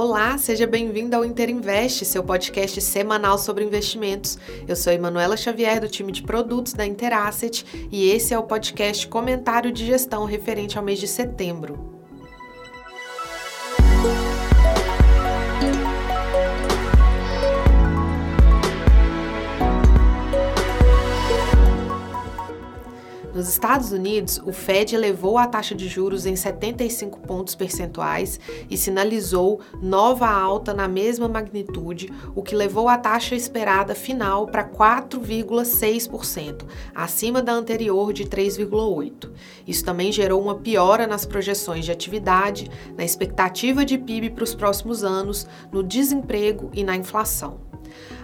Olá, seja bem-vindo ao Interinvest, seu podcast semanal sobre investimentos. Eu sou Emanuela Xavier, do time de produtos da Interasset, e esse é o podcast Comentário de Gestão referente ao mês de setembro. Nos Estados Unidos, o Fed elevou a taxa de juros em 75 pontos percentuais e sinalizou nova alta na mesma magnitude, o que levou a taxa esperada final para 4,6%, acima da anterior de 3,8%. Isso também gerou uma piora nas projeções de atividade, na expectativa de PIB para os próximos anos, no desemprego e na inflação.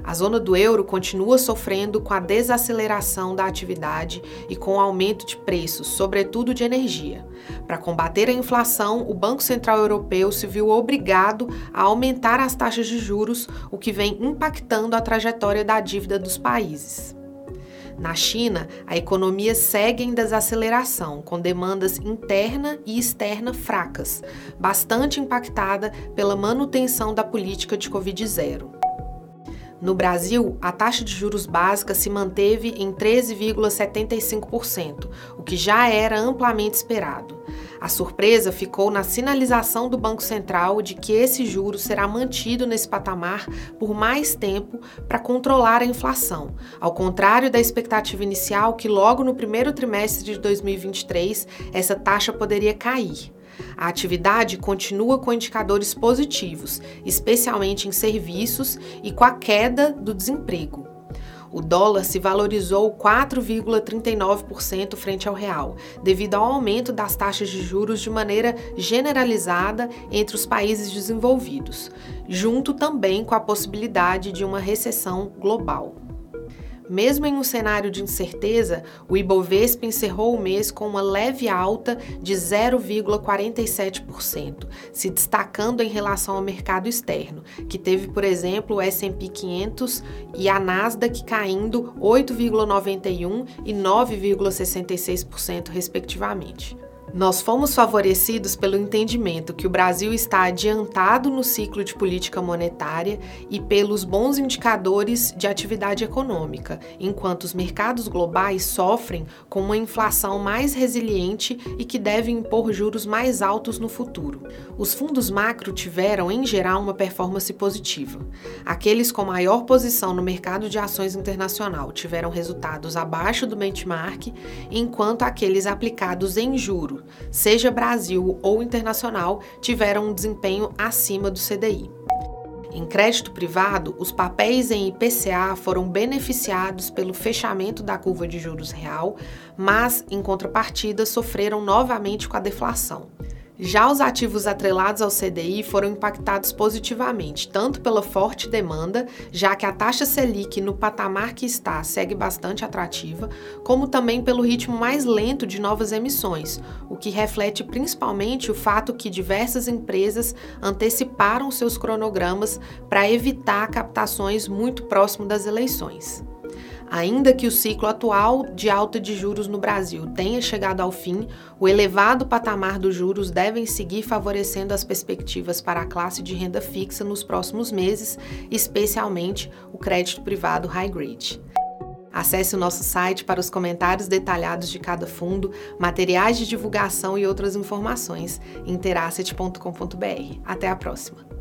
A zona do euro continua sofrendo com a desaceleração da atividade e com o aumento de preços, sobretudo de energia. Para combater a inflação, o Banco Central Europeu se viu obrigado a aumentar as taxas de juros, o que vem impactando a trajetória da dívida dos países. Na China, a economia segue em desaceleração, com demandas interna e externa fracas, bastante impactada pela manutenção da política de Covid-0. No Brasil, a taxa de juros básica se manteve em 13,75%, o que já era amplamente esperado. A surpresa ficou na sinalização do Banco Central de que esse juro será mantido nesse patamar por mais tempo para controlar a inflação, ao contrário da expectativa inicial que logo no primeiro trimestre de 2023 essa taxa poderia cair. A atividade continua com indicadores positivos, especialmente em serviços e com a queda do desemprego. O dólar se valorizou 4,39% frente ao real, devido ao aumento das taxas de juros de maneira generalizada entre os países desenvolvidos, junto também com a possibilidade de uma recessão global. Mesmo em um cenário de incerteza, o Ibovespa encerrou o mês com uma leve alta de 0,47%, se destacando em relação ao mercado externo, que teve, por exemplo, o S&P 500 e a Nasdaq caindo 8,91 e 9,66% respectivamente. Nós fomos favorecidos pelo entendimento que o Brasil está adiantado no ciclo de política monetária e pelos bons indicadores de atividade econômica, enquanto os mercados globais sofrem com uma inflação mais resiliente e que deve impor juros mais altos no futuro. Os fundos macro tiveram, em geral, uma performance positiva. Aqueles com maior posição no mercado de ações internacional tiveram resultados abaixo do benchmark, enquanto aqueles aplicados em juro seja Brasil ou internacional, tiveram um desempenho acima do CDI. Em crédito privado, os papéis em IPCA foram beneficiados pelo fechamento da curva de juros real, mas, em contrapartida, sofreram novamente com a deflação. Já os ativos atrelados ao CDI foram impactados positivamente, tanto pela forte demanda, já que a taxa Selic no patamar que está segue bastante atrativa, como também pelo ritmo mais lento de novas emissões, o que reflete principalmente o fato que diversas empresas anteciparam seus cronogramas para evitar captações muito próximo das eleições. Ainda que o ciclo atual de alta de juros no Brasil tenha chegado ao fim, o elevado patamar dos juros devem seguir favorecendo as perspectivas para a classe de renda fixa nos próximos meses, especialmente o crédito privado high grade. Acesse o nosso site para os comentários detalhados de cada fundo, materiais de divulgação e outras informações. interasset.com.br. Até a próxima!